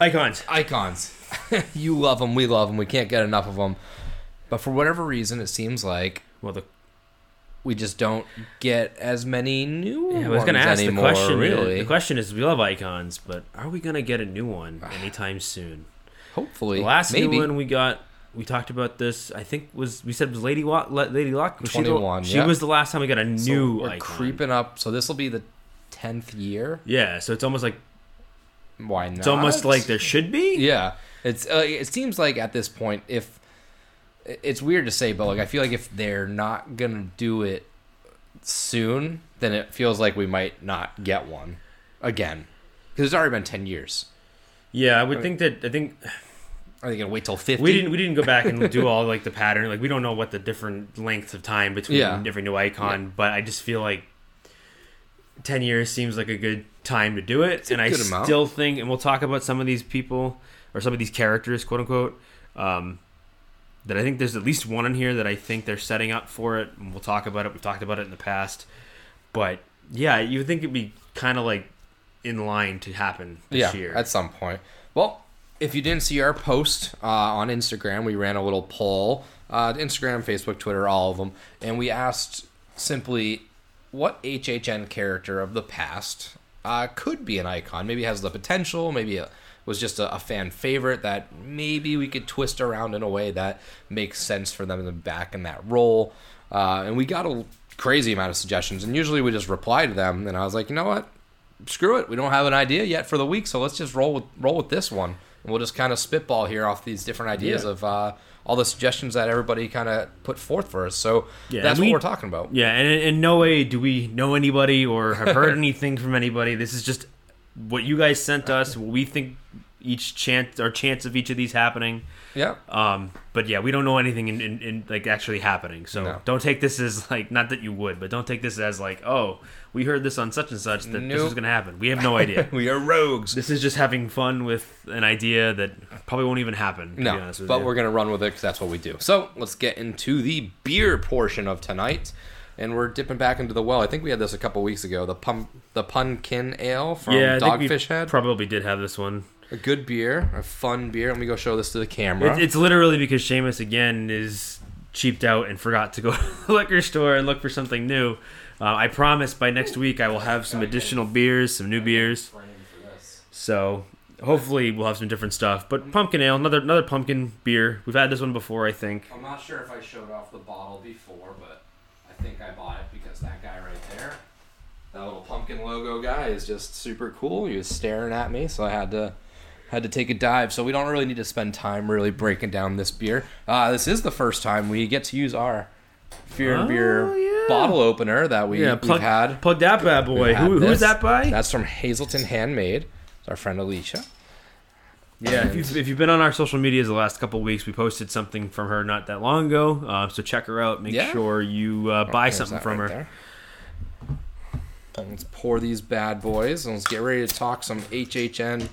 Icons. icons. you love them, we love them. We can't get enough of them. But for whatever reason, it seems like Well, the, we just don't get as many new Yeah, I was going to ones ask anymore, the question. Really, The question is, we love icons, but are we going to get a new one anytime soon? hopefully, The last maybe new one we got, we talked about this. I think was we said was Lady Luck. Lady Luck. She the- 21, She, yeah. was the last time we got a So new we're icon. creeping up. So this will be the tenth year. Yeah, so it's almost like Why not? it's almost like there should be. Yeah, it's. Uh, it seems like at this point, if it's weird to say, but like I feel like if they're not gonna do it soon, then it feels like we might not get one again because it's already been ten years. Yeah, I would think that. I think Are they gonna wait till fifty? we didn't we didn't go back and do all like the pattern. Like we don't know what the different lengths of time between Yeah. every new icon, but I just feel like ten years seems like a good time to do it. a and I amount. still think, and we'll talk about some of these people or some of these characters, quote unquote. Um, that I think there's at least one in here that I think they're setting up for it, and we'll talk about it. We've talked about it in the past, but yeah, you would think it'd be kind of like in line to happen this yeah, year. at some point. Well, if you didn't see our post uh, on Instagram, we ran a little poll. Uh, Instagram, Facebook, Twitter, all of them, and we asked simply, what HHN character of the past uh, could be an icon? Maybe has the potential. Maybe it was just a, a fan favorite that maybe we could twist around in a way that makes sense for them to be back in that role. Uh, and we got a crazy amount of suggestions, and usually we just reply to them. And I was like, you know what? screw it. We don't have an idea yet for the week, so let's just roll with roll with this one. And we'll just kind of spitball here off these different ideas Yeah. of uh, all the suggestions that everybody kind of put forth for us. So Yeah, that's and what we- we're talking about. Yeah, and in, in no way do we know anybody or have heard anything from anybody. This is just what you guys sent us. What we think each chance or chance of each of these happening. Yeah. Um, but yeah, we don't know anything in, in, in like actually happening. So No. don't take this as like not that you would, but don't take this as like oh we heard this on such and such that this is gonna happen. We have no idea. We are rogues. this is just having fun with an idea that probably won't even happen. No, but you. we're gonna run with it because that's what we do. So let's get into the beer portion of tonight, and we're dipping back into the well. I think we had this a couple weeks ago. The pump, the pumpkin ale from yeah, I think we Dogfish Head. probably did have this one. A good beer, a fun beer. Let me go show this to the camera. It, it's literally because Seamus again is cheaped out and forgot to go to the liquor store and look for something new. Uh, I promise by next week I will have some additional beers, some new beers. So hopefully we'll have some different stuff. But pumpkin ale, another another pumpkin beer. We've had this one before, I think. I'm not sure if I showed off the bottle before, but I think I bought it because that guy right there, that little pumpkin logo guy, is just super cool. He was staring at me, so I had to had to take a dive. So we don't really need to spend time really breaking down this beer. Uh, this is the first time we get to use our Fear and Oh, Beer yeah. bottle opener that we, Yeah, we've had. plug that bad boy. Who, who this. is that by? That's from Hazelton Handmade. It's our friend Alicia. Yeah, if you've, if you've been on our social medias the last couple of weeks, we posted something from her not that long ago. Uh, so check her out. Make Yeah. sure you uh, buy There's something from right her. there. And let's pour these bad boys and let's get ready to talk some HHN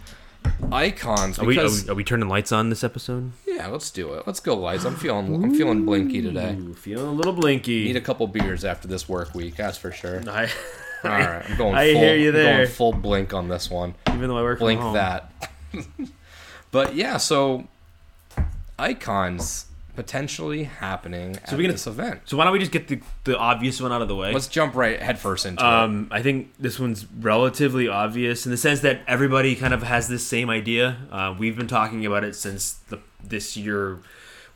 icons. Are we, are, we, are we turning lights on this episode? yeah, let's do it. Let's go, lights. I'm feeling I'm feeling blinky today. Ooh, feeling a little blinky. Need a couple beers after this work week, that's for sure. I, All right, I'm going. I full, hear you there. full blink on this one. even though I work Blink from home. that. but yeah, so icons potentially happening at we gonna- this event. So why don't we just get the, the obvious one out of the way? Let's jump right headfirst into it. um, I think this one's relatively obvious in the sense that everybody kind of has this same idea. Uh, we've been talking about it since the this year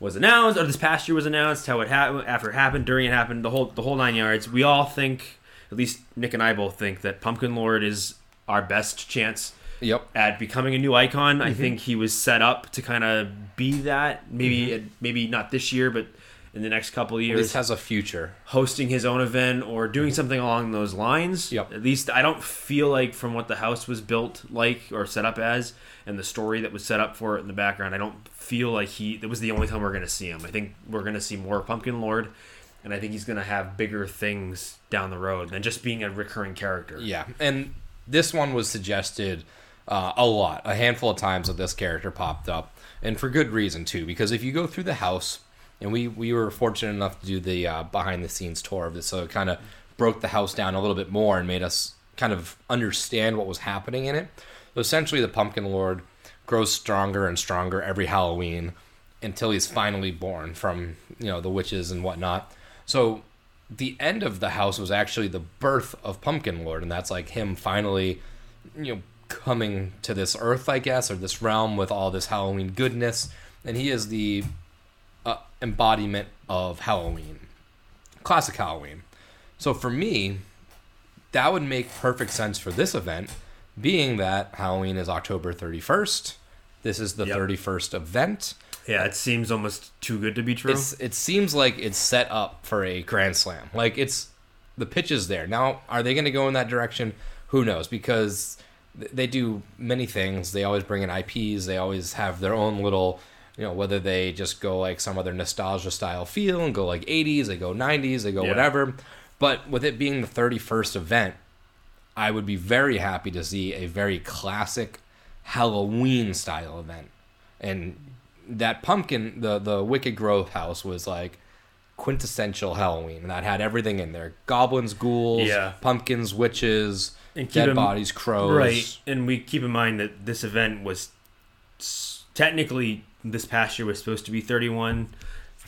was announced, or this past year was announced, how it happened, after it happened, during it happened, the whole the whole nine yards. We all think, at least Nick and I both think, that Pumpkin Lord is our best chance Yep. at becoming a new icon. Mm-hmm. I think he was set up to kind of be that. Maybe maybe not this year, but in the next couple of years, This has a future. hosting his own event or doing something along those lines. Yep. At least I don't feel like from what the house was built like or set up as and the story that was set up for it in the background, I don't feel like he that was the only time we're gonna see him. I think we're gonna see more Pumpkin Lord and I think he's gonna have bigger things down the road than just being a recurring character. Yeah, and this one was suggested uh, a lot, a handful of times that this character popped up, and for good reason too. Because if you go through the house, and we we were fortunate enough to do the uh, behind the scenes tour of this, so it kind of broke the house down a little bit more and made us kind of understand what was happening in it. So essentially, the Pumpkin Lord grows stronger and stronger every Halloween until he's finally born from you know the witches and whatnot. So the end of the house was actually the birth of Pumpkin Lord, and that's like him finally, you know, coming to this earth, I guess, or this realm with all this Halloween goodness, and he is the uh, embodiment of Halloween, classic Halloween. So for me, that would make perfect sense for this event, being that Halloween is October 31st. This is the Yep. 31st event. Yeah, it seems almost too good to be true. It's it seems like it's set up for a grand slam. Like it's the pitch is there. Now, are they going to go in that direction? Who knows? Because they do many things. They always bring in IPs. They always have their own little, you know, whether they just go like some other nostalgia style feel and go like 80s, they go 90s, they go Yeah. whatever. But with it being the 31st event, I would be very happy to see a very classic Halloween style event. And that pumpkin, the the Wicked Grove house was like quintessential Halloween, and that had everything in there: goblins, ghouls, Yeah. pumpkins, witches, And dead in- bodies, crows. Right, and we keep in mind that this event was technically this past year was supposed to be 31.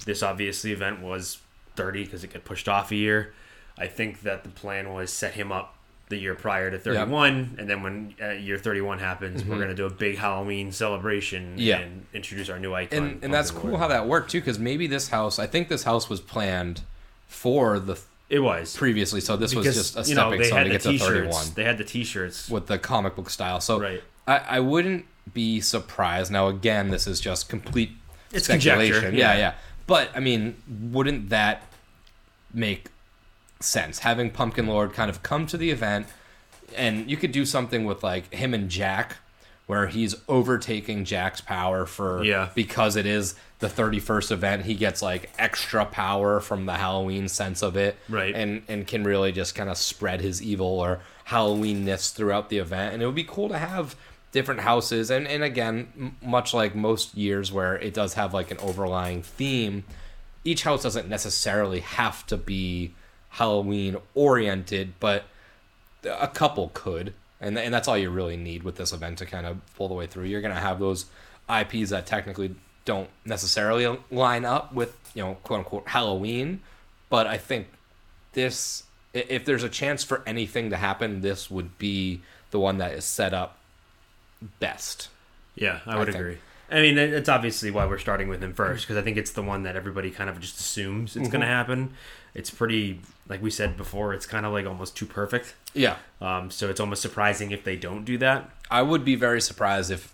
This obviously event was 30 because it got pushed off a year. I think that the plan was set him up the year prior to 31, and then when uh, year 31 happens, we're gonna do a big Halloween celebration Mm-hmm. Yeah. and introduce our new icon. And and that's cool how that worked too, because maybe this house, I think this house was planned for the it was previously, so this was just a you know stepping stone had to the get to. 31 They had the t-shirts. with the comic book style. So Right. I, I wouldn't be surprised. Now again, this is just complete It's speculation. conjecture, Yeah, yeah. yeah. But I mean, wouldn't that make sense? Having Pumpkin Lord kind of come to the event, and you could do something with like him and Jack, where he's overtaking Jack's power for Yeah. because it is the 31st event. He gets like extra power from the Halloween sense of it, Right. And and can really just kind of spread his evil or Halloweenness throughout the event. And it would be cool to have different houses, and and again, m- much like most years where it does have like an overlying theme, each house doesn't necessarily have to be Halloween oriented, but a couple could, and and that's all you really need with this event to kind of pull the way through. You're gonna have those IPs that technically don't necessarily line up with you know quote unquote Halloween, but I think this if there's a chance for anything to happen, this would be the one that is set up best. Yeah, I would think. agree. I mean, it's obviously why we're starting with him first because I think it's the one that everybody kind of just assumes it's going to mm-hmm. happen. It's pretty, like we said before, it's kind of like almost too perfect. Yeah, Um, so it's almost surprising if they don't do that. I would be very surprised if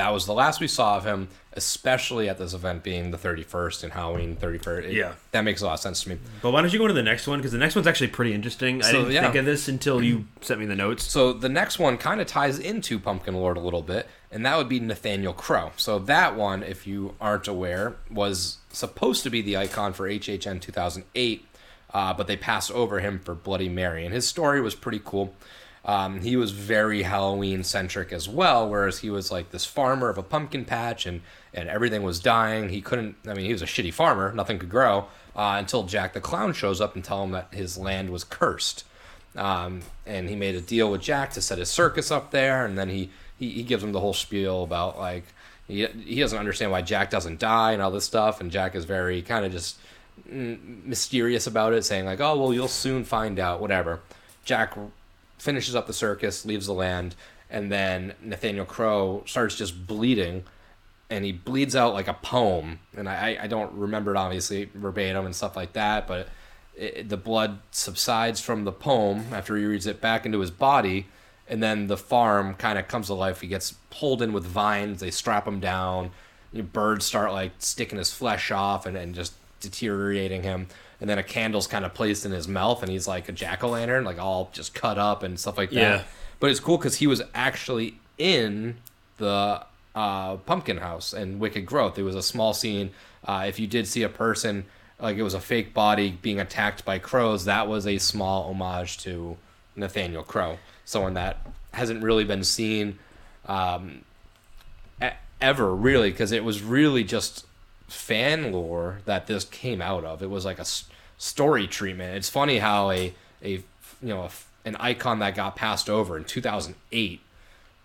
that was the last we saw of him, especially at this event being the 31st and Halloween 31st. It- Yeah. that makes a lot of sense to me. But why don't you go to the next one? Because the next one's actually pretty interesting. I didn't yeah. think of this until you sent me the notes. So the next one kind of ties into Pumpkin Lord a little bit, and that would be Nathaniel Crow. So that one, if you aren't aware, was supposed to be the icon for HHN 2008, uh, but they passed over him for Bloody Mary, and his story was pretty cool. Um, he was very Halloween centric as well, whereas he was like this farmer of a pumpkin patch, and and everything was dying. He couldn't. I mean, he was a shitty farmer; nothing could grow uh, until Jack the Clown shows up and tell him that his land was cursed. Um, and he made a deal with Jack to set his circus up there, and then he, he, he gives him the whole spiel about like he, he doesn't understand why Jack doesn't die and all this stuff, and Jack is very kind of just mysterious about it, saying like, "Oh well, you'll soon find out." Whatever. Jack finishes up the circus, leaves the land, and then Nathaniel Crow starts just bleeding and he bleeds out like a poem. And I, I don't remember it obviously verbatim and stuff like that, but it, the blood subsides from the poem after he reads it back into his body. And then the farm kind of comes to life. He gets pulled in with vines. They strap him down. Birds start like sticking his flesh off and, and just deteriorating him. And then a candle's kind of placed in his mouth, and he's like a jack o' lantern, like all just cut up and stuff like that. Yeah. But it's cool because he was actually in the uh, pumpkin house and Wicked Grove. It was a small scene. Uh, if you did see a person, like it was a fake body being attacked by crows, that was a small homage to Nathaniel Crow, someone that hasn't really been seen um, ever, really, because it was really just fan lore that this came out of. It was like a s- story treatment. It's funny how a a you know a an icon that got passed over in 2008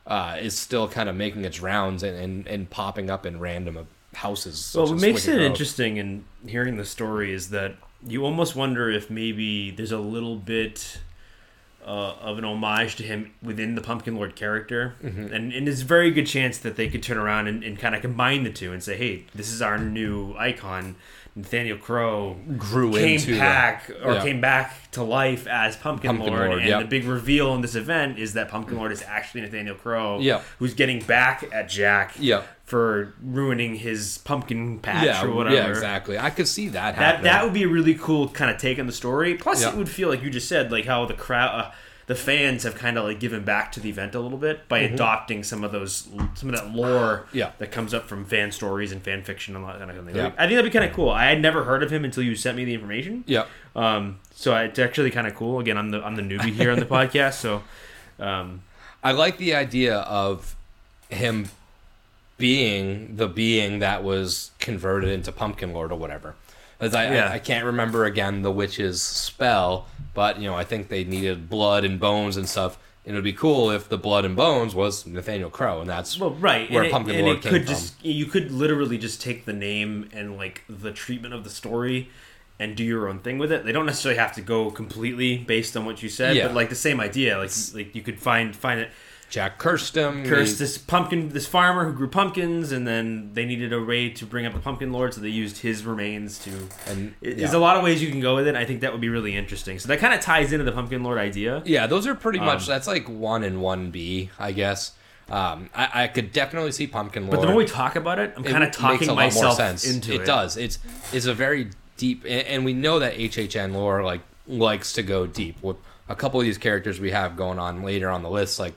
uh, is still kind of making its rounds and, and, and popping up in random houses. Well, what makes it Grove. interesting in hearing the story is that you almost wonder if maybe there's a little bit uh, of an homage to him within the Pumpkin Lord character, Mm-hmm. and, and there's a very good chance that they could turn around and, and kind of combine the two and say, "Hey, this is our new icon." Nathaniel Crow Grew came into the- back or yeah. came back to life as Pumpkin, Pumpkin Lord, Lord, and yeah. the big reveal in this event is that Pumpkin Lord is actually Nathaniel Crow, Yeah. who's getting back at Jack, Yeah. for ruining his pumpkin patch yeah, or whatever. yeah, exactly. I could see that That happening. that would be a really cool kind of take on the story. Plus, it would feel like you just said, like how the crowd, uh, the fans have kind of like given back to the event a little bit by adopting some of those, some of that lore Mm-hmm. Yeah. that comes up from fan stories and fan fiction and all that kind of thing. Yeah. Like, I think that'd be kind of cool. I had never heard of him until you sent me the information. yeah. Um, so it's actually kind of cool. Again, I'm the I'm the newbie here on the podcast, so um, I like the idea of him being the being that was converted into Pumpkin Lord or whatever. As I, Yeah. I, I can't remember again the witch's spell, but you know I think they needed blood and bones and stuff. And it would be cool if the blood and bones was Nathaniel Crow, and that's Well, right, where and Pumpkin it, Lord came could from. just you could literally just take the name and like the treatment of the story and do your own thing with it. They don't necessarily have to go completely based on what you said, Yeah. but like the same idea. Like like you could find find it. Jack cursed him. Curse he- this pumpkin, this farmer who grew pumpkins, and then they needed a way to bring up the pumpkin lord, so they used his remains to. and It- yeah. There's a lot of ways you can go with it. I think that would be really interesting. So that kind of ties into the pumpkin lord idea. Yeah, those are pretty much. Um, That's like one and one B, I guess. Um, I, I could definitely see Pumpkin Lord. But the more we talk about it, I'm kind of talking a lot more myself sense. into it. it. does. It's it's a very deep, and, and we know that HHN lore like likes to go deep. With a couple of these characters we have going on later on the list, like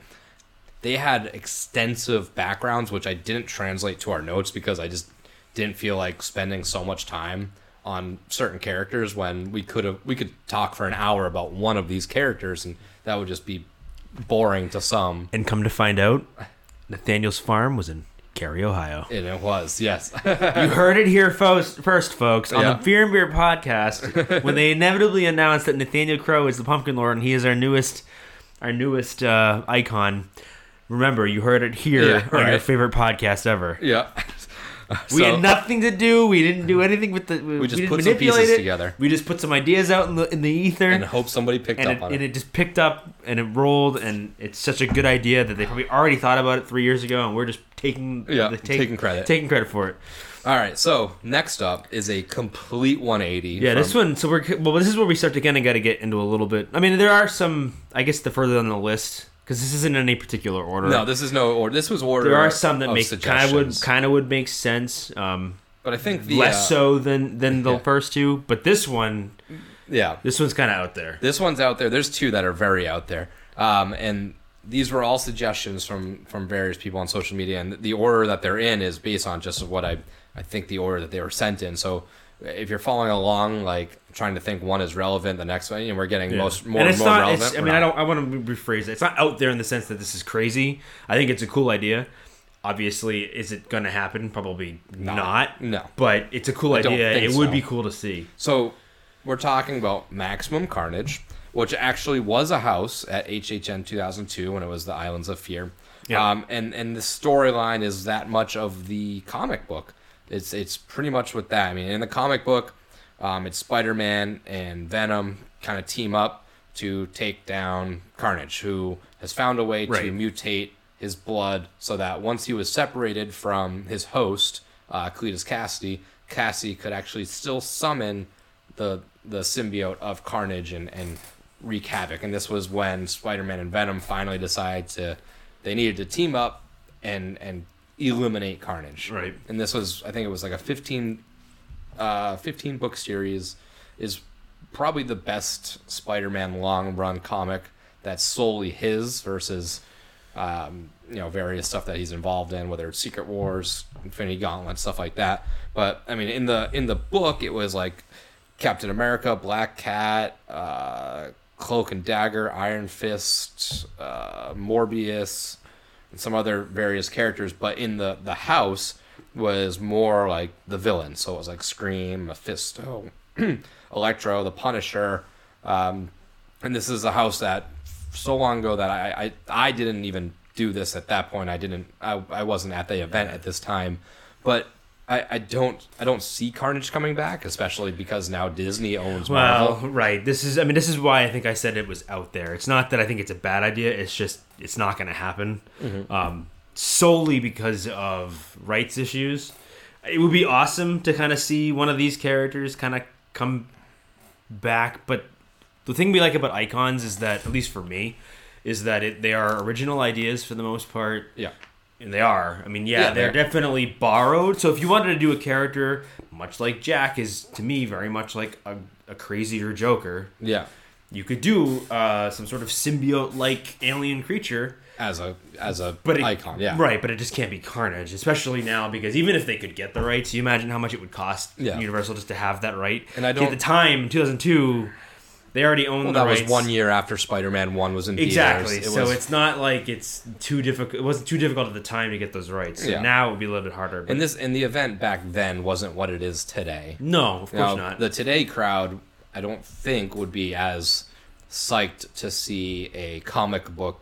they had extensive backgrounds, which I didn't translate to our notes because I just didn't feel like spending so much time on certain characters when we could have we could talk for an hour about one of these characters and that would just be boring to some And come to find out, Nathaniel's farm was in Carey, Ohio. and it was yes You heard it here first, first folks, on Yeah. the Fear and Beer podcast when they inevitably announced that Nathaniel Crow is the Pumpkin Lord and he is our newest, our newest uh, icon. Remember, you heard it here Yeah, on your favorite podcast ever. yeah We So- had nothing to do. We didn't do anything with the. We, just didn't put some pieces it. together. We just put some ideas out in the in the ether, and hope somebody picked up it, on it. and it. just picked up and it rolled and it's such a good idea that they probably already thought about it three years ago and we're just taking Yeah, the take- taking credit. taking credit for it All right, so next up is a complete 180. yeah from- this one so we're well this is where we start to kind of got to get into a little bit i mean there are some i guess the further on the list because this isn't in any particular order No, this is no order. This was order. there are some that make kind of would kind of would make sense um but I think the less uh, so than than the yeah. first two but this one Yeah, this one's kind of out there this one's out there. There's two that are very out there, um, and these were all suggestions from from various people on social media, and the order that they're in is based on just what I I think the order that they were sent in. So if you're following along, like trying to think one is relevant, the next one, and we're getting most more and and it's more not. relevant. It's, I mean, I don't. I want to rephrase it. It's not out there in the sense that this is crazy. I think it's a cool idea. Obviously, is it going to happen? Probably not. No. But it's a cool I idea. It would so. be cool to see. So we're talking about Maximum Carnage, which actually was a house at HHN 2002 when it was the Islands of Fear. Yeah. Um, and and the storyline is that much of the comic book. It's it's pretty much with that. I mean, in the comic book, um, it's Spider Man and Venom kind of team up to take down Carnage, who has found a way Right. to mutate his blood so that once he was separated from his host, uh, Cletus Kasady, Kasady could actually still summon the the symbiote of Carnage and, and wreak havoc. And this was when Spider-Man and Venom finally decided to they needed to team up and and eliminate Carnage. Right. And this was I think it was like a 15 uh 15 book series is probably the best Spider-Man long run comic that's solely his versus um, you know various stuff that he's involved in, whether it's Secret Wars, Infinity Gauntlet, stuff like that. But I mean, in the in the book, it was like Captain America, Black Cat, uh, Cloak and Dagger, Iron Fist, uh, Morbius, and some other various characters. But in the the house was more like the villain, so it was like Scream, Mephisto, Electro, the Punisher. Um, and this is a house that so long ago that I, I I didn't even do this at that point. I didn't I, I wasn't at the event at this time, but I, I don't I don't see Carnage coming back, especially because now Disney owns Marvel. Well, right. This is. I mean, this is why I think I said it was out there. It's not that I think it's a bad idea. It's just it's not going to happen. Um, solely because of rights issues. It would be awesome to kind of see one of these characters kind of come back, but the thing we like about icons is that, at least for me, is that it they are original ideas for the most part. Yeah. And they are. I mean, yeah, Yeah, they're they're- definitely borrowed. So if you wanted to do a character much like Jack is to me very much like a, a crazier Joker, Yeah. you could do uh, some sort of symbiote-like alien creature. As a as a But it, icon, yeah. right. But it just can't be Carnage, especially now because even if they could get the rights, you imagine how much it would cost Yeah. Universal just to have that right. And I don't- the time, in 2002, they already owned Well, the that rights. was one year after Spider-Man One was in theaters. Exactly. It so was- it's not like it's too difficult. It wasn't too difficult at the time to get those rights. So Yeah. now it would be a little bit harder. But and this and the event back then wasn't what it is today. no, of course Now, not. The today crowd, I don't think would be as psyched to see a comic book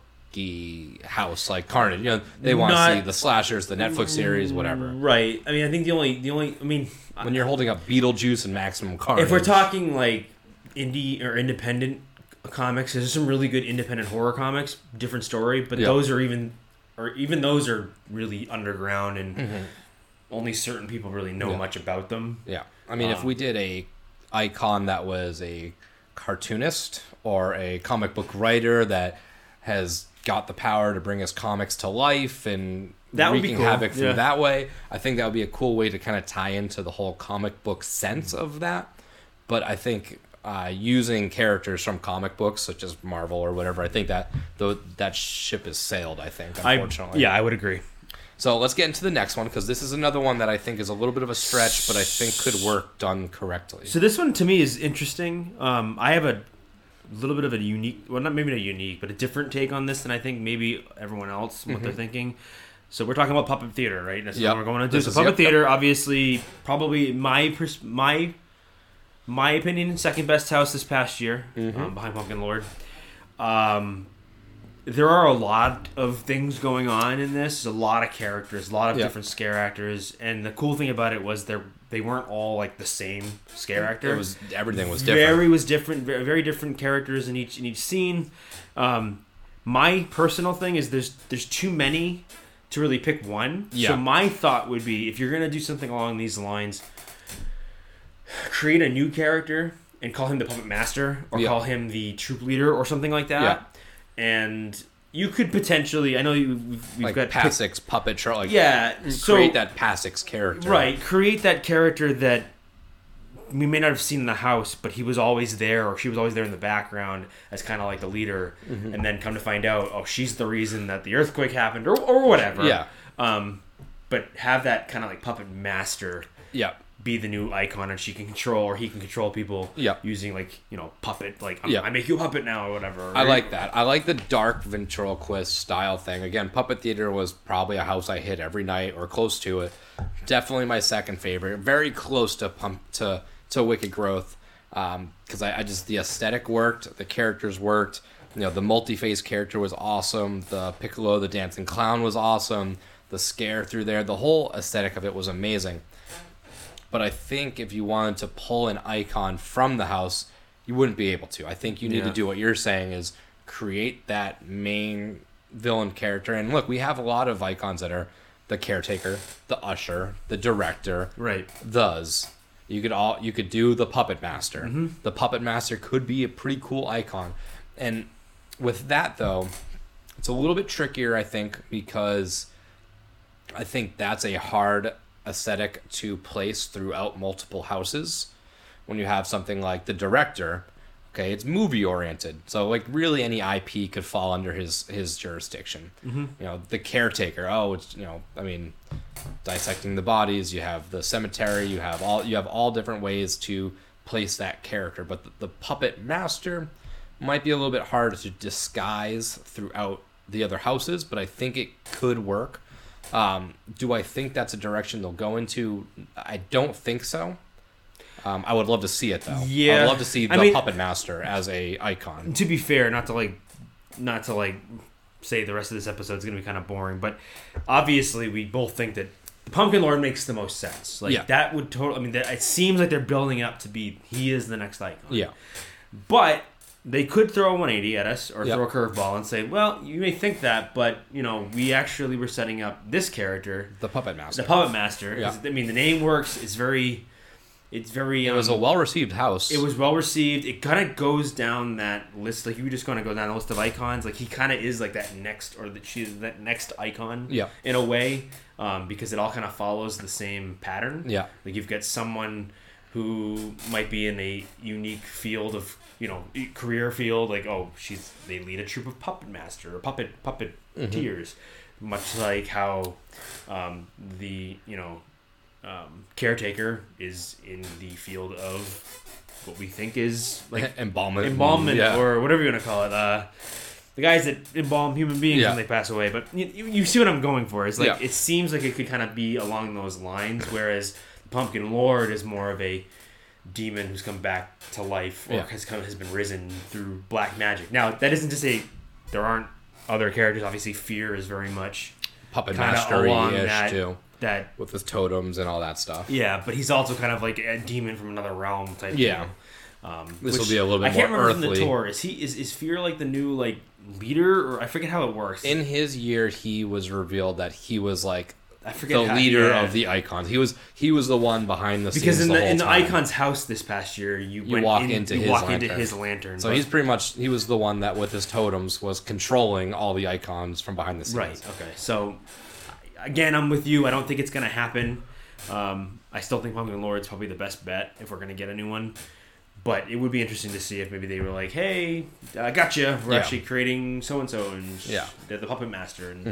house like Carnage. You know, they want to see the slashers, the Netflix series, whatever. right. I mean, I think the only the only. I mean, When you're holding up Beetlejuice and Maximum Carnage, if we're talking like indie or independent comics, there's some really good independent horror comics. Different story, but Yeah. those are even or even those are really underground and Mm-hmm. only certain people really know Yeah. much about them. Yeah, I mean, if Um, we did a icon that was a cartoonist or a comic book writer that has got the power to bring us comics to life and That would be wreaking cool, havoc through yeah. that way, I think that would be a cool way to kind of tie into the whole comic book sense of that. But I think uh, using characters from comic books, such as Marvel or whatever, I think that though that ship has sailed. I think, I unfortunately. yeah, I would agree. So let's get into the next one because this is another one that I think is a little bit of a stretch, but I think could work done correctly. So this one to me is interesting. Um, I have a little bit of a unique, well, not maybe not unique, but a different take on this than I think maybe everyone else what they're thinking. So we're talking about puppet theater, right? That's Mm-hmm. Yep. what we're going to do. This So is- puppet yep, yep. theater, obviously, probably my pers- my my opinion, second best house this past year, Mm-hmm. um, behind Pumpkin Lord. Um, there are a lot of things going on in this. A lot of characters, a lot of Yeah. different scare actors, and the cool thing about it was they they weren't all like the same scare actor. It was everything was different. Very was different. Very, very different characters in each in each scene. Um, my personal thing is there's there's too many to really pick one. Yeah. So my thought would be if you're gonna do something along these lines, create a new character and call him the puppet master or Yeah. call him the troop leader or something like that. Yeah. And you could potentially I know you we've, we've like got Pasix puppet show, like yeah, so create that Pasix character, Right, create that character that we may not have seen in the house, but he was always there, or she was always there in the background as kind of like the leader, Mm-hmm. and then come to find out, oh, she's the reason that the earthquake happened, or or whatever. Yeah. Um, but have that kind of like puppet master Yeah, be the new icon, and she can control, or he can control people. Yeah. Using like you know puppet, like Yeah. I make you a puppet now, or whatever. I like that. I like the dark ventriloquist style thing. Again, Puppet Theater was probably a house I hit every night or close to it. Definitely my second favorite. Very close to pump to to Wicked Grove um, because I, I just the aesthetic worked, the characters worked. You know, the multi-face character was awesome. The Piccolo, the dancing clown, was awesome. The scare through there, the whole aesthetic of it was amazing. But I think if you wanted to pull an icon from the house, you wouldn't be able to. I think you need Yeah. to do what you're saying is create that main villain character. And look, we have a lot of icons that are the caretaker, the usher, the director, Right. those. You could all you could do the puppet master. Mm-hmm. The puppet master could be a pretty cool icon. And with that though, it's a little bit trickier I think because I think that's a hard aesthetic to place throughout multiple houses. When you have something like the director, okay, it's movie oriented, so like really any IP could fall under his his jurisdiction. Mm-hmm. You know, the caretaker. Oh, it's you know, I mean, dissecting the bodies. You have the cemetery. You have all you have all different ways to place that character. But the, the puppet master might be a little bit hard to disguise throughout the other houses, but I think it could work. Um, do I think that's a direction they'll go into? I don't think so. Um, I would love to see it though. Yeah, I'd love to see the I mean- puppet master as a icon. to be fair, not to like, not to like say the rest of this episode is going to be kind of boring, but obviously we both think that the Pumpkin Lord makes the most sense. Like Yeah. that would totally. I mean, that, it seems like they're building up to be he is the next icon. Yeah, But they could throw a 180 at us or Yep. throw a curveball and say, well, you may think that, but you know, we actually were setting up this character, the puppet master. the Puppet master." Yeah. I mean, the name works. It's very, it's very. it was a um, well received house. it was well received. It kind of goes down that list. Like you were just going to go down the list of icons. Like he kind of is like that next or that she's that next icon. Yeah. In a way, um, because it all kind of follows the same pattern. Yeah. Like you've got someone who might be in a unique field of you know career field. Like oh she's they lead a troop of puppet master or puppet puppeteers, much like how um, the you know um, caretaker is in the field of what we think is like embalmment. embalmment Yeah. or whatever you want to call it. Uh, the guys that embalm human beings Yeah. when they pass away. But you, you see what I'm going for? Is like Yeah. it seems like it could kind of be along those lines, whereas the Pumpkin Lord is more of a demon who's come back to life or Yeah. has come has been risen through black magic. Now that isn't to say there aren't other characters. Obviously, Fear is very much puppet kind of master along ish too, that with his totems and all that stuff. yeah, but he's also kind of like a demon from another realm type. Yeah. Deal. Um, This will be a little bit I can't remember from the tour. Is he is, is Fear like the new like leader or I forget how it works. In his year, he was revealed that he was like I forget the how- leader yeah. of the icons. He was he was the one behind the because scenes in the, the, in the time. icon's house this past year, you, You went walk in- into you his walk lantern. into his lantern. So but- he's pretty much he was the one that with his totems was controlling all the icons from behind the scenes. right. Okay, so again, I'm with you. I don't think it's gonna happen. Um, I still think Pumpkin Lord's probably the best bet if we're gonna get a new one. But it would be interesting to see if maybe they were like, "Hey, I got you. We're Yeah. actually creating so and so, and Yeah. Mm-hmm. they're the puppet master, and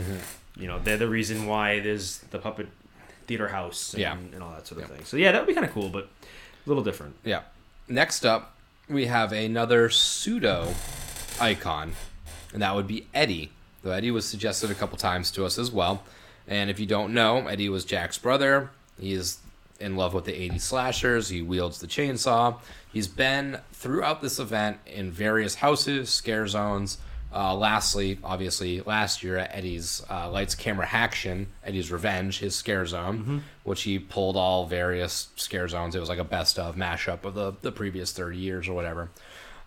you know they're the reason why there's the puppet theater house, and, Yeah. and all that sort of thing." So yeah, that would be kind of cool, but a little different. Yeah. Next up, we have another pseudo icon, and that would be Eddie. Though Eddie was suggested a couple times to us as well. And if you don't know, Eddie was Jack's brother. He is in love with the 80s slashers. He wields the chainsaw. He's been throughout this event in various houses, scare zones. Uh, lastly, obviously, last year at Eddie's uh, Lights Camera Action, Eddie's Revenge, his scare zone, which he pulled all various scare zones. It was like a best of mashup of the, the previous 30 years or whatever.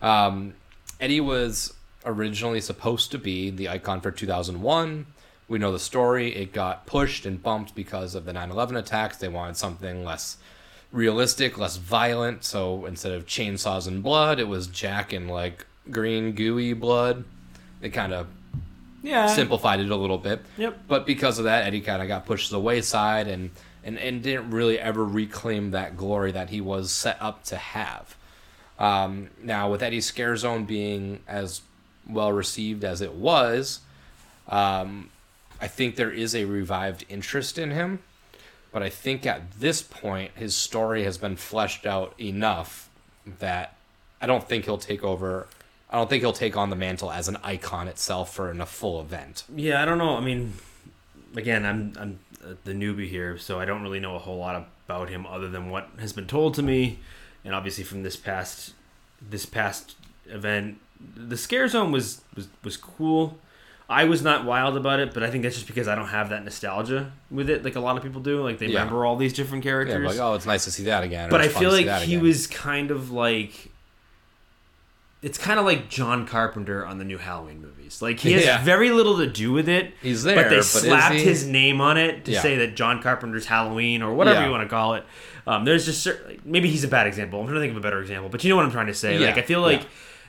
Um, Eddie was originally supposed to be the icon for 2001. We know the story. It got pushed and bumped because of the 9 11 attacks. They wanted something less realistic, less violent. So instead of chainsaws and blood, it was Jack and like green, gooey blood. They kind of Yeah, simplified it a little bit. Yep. But because of that, Eddie kind of got pushed to the wayside and, and, and didn't really ever reclaim that glory that he was set up to have. Um, now, with Eddie's Scare Zone being as well received as it was, um, I think there is a revived interest in him. But I think at this point, his story has been fleshed out enough that I don't think he'll take over. I don't think he'll take on the mantle as an icon itself for in a full event. Yeah, I don't know. I mean, again, I'm I'm the newbie here, so I don't really know a whole lot about him other than what has been told to me, and obviously from this past this past event, the scare zone was was was cool. I was not wild about it, but I think that's just because I don't have that nostalgia with it, like a lot of people do. Like they Yeah. remember all these different Yeah, characters. like oh, it's nice to see that again. but I feel like he again. was kind of like it's kind of like John Carpenter on the new Halloween movies. Like he has Yeah. very little to do with it. He's there, but they but slapped his name on it to Yeah. say that John Carpenter's Halloween or whatever Yeah. you want to call it. Um, there's just cer- like, maybe he's a bad example. I'm trying to think of a better example, but you know what I'm trying to say. Like I feel like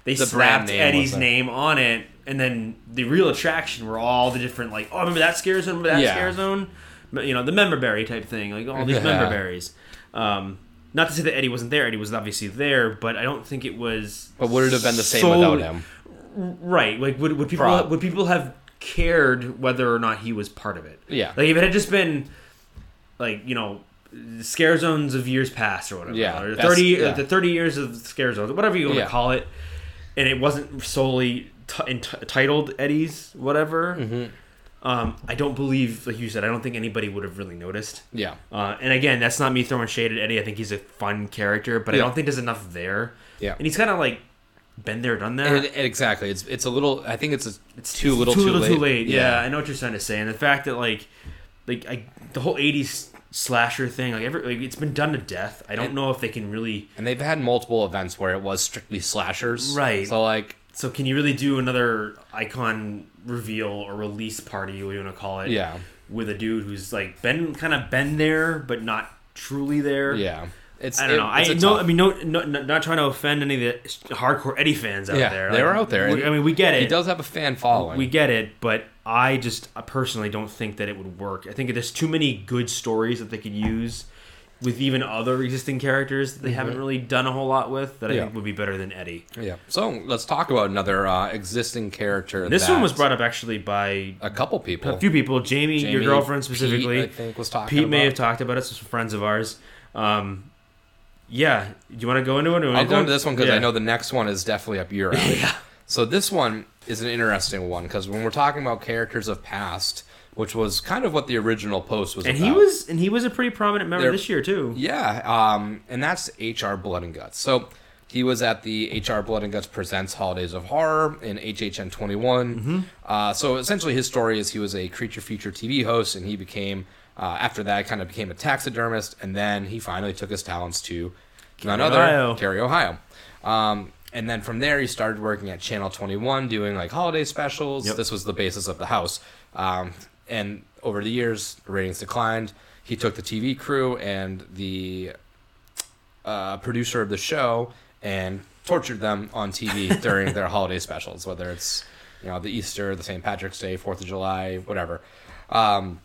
they The slapped name Eddie's name on it, and then the real attraction were all the different like, oh, remember that scare zone? Remember that scare zone? But, You know, the member berry type thing, like all these member berries. Um, not to say that Eddie wasn't there. Eddie was obviously there, but I don't think it was. But would it have been the same solely- without him? Right. Like, would, would people Prob- would people have cared whether or not he was part of it? Yeah. Like, if it had just been, like, you know, scare zones of years past or whatever, Yeah, or that's- thirty yeah. the thirty years of scare zones, whatever you want Yeah. to call it, and it wasn't solely t- ent- titled Eddie's whatever. Mm-hmm. Um, I don't believe, like you said, I don't think anybody would have really noticed. Yeah. Uh, and again, that's not me throwing shade at Eddie. I think he's a fun character, but I don't think there's enough there. Yeah. And he's kind of like been there, done that. And, and exactly. It's it's a little. I think it's a, it's too little, too too, little, late. too late. Yeah. I know what you're trying to say, and the fact that like, like I, the whole '80s slasher thing, like, every, like it's been done to death. I don't And- know if they can really. And they've had multiple events where it was strictly slashers. Right. So like, So can you really do another icon reveal or release party, what you want to call it? yeah, With a dude who's like been kind of been there, but not truly there. yeah. It's I don't it- know. I know. tough- I mean, no, no, no, not trying to offend any of the hardcore Eddie fans out Yeah, there. they were out there, we- I mean, we get it. he does have a fan following. We get it, but I just I personally don't think that it would work. I think there's too many good stories that they could use with even other existing characters that they haven't really done a whole lot with that I Mm-hmm. Yeah. think would be better than Eddie. yeah. So let's talk about another uh, existing character. This one was brought up actually by a couple people. a few people. Jamie, your Jamie, girlfriend Pete, specifically. I think was talking. Pete may have talked about it. Some friends of ours. Um, yeah, do you want to go into it? I'll go into this one because Yeah. I know the next one is definitely up your alley. Yeah. So this one is an interesting one because when we're talking about characters of past, which was kind of what the original post was And about. he was, and he was a pretty prominent member They're- this year too. Yeah, um, and that's HR Blood and Guts. So he was at the HR Blood and Guts Presents Holidays of Horror in HHN 21. Mm-hmm. Uh, so essentially, his story is he was a creature feature TV host, and he became, uh, after that, kind of became a taxidermist, and then he finally took his talents to none other, Ohio. Carey, Ohio. Um, and then from there, he started working at Channel 21, doing like holiday specials. Yep. This was the basis of the house. Um, and over the years, ratings declined. He took the TV crew and the uh, producer of the show and tortured them on TV during their holiday specials, whether it's you know the Easter, the St. Patrick's Day, Fourth of July, whatever. Um,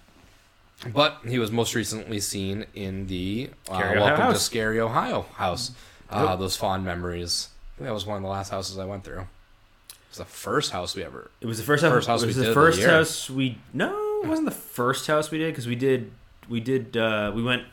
but he was most recently seen in the uh, Scary Ohio Welcome to House. Scary Ohio house. Uh, Yep. Those fond memories. I think that was one of the last houses I went through. It was the first house we ever. It was the first house. First house it was we the did of the first year. house we. No, it wasn't the first house we did because we did. We did. uh We went.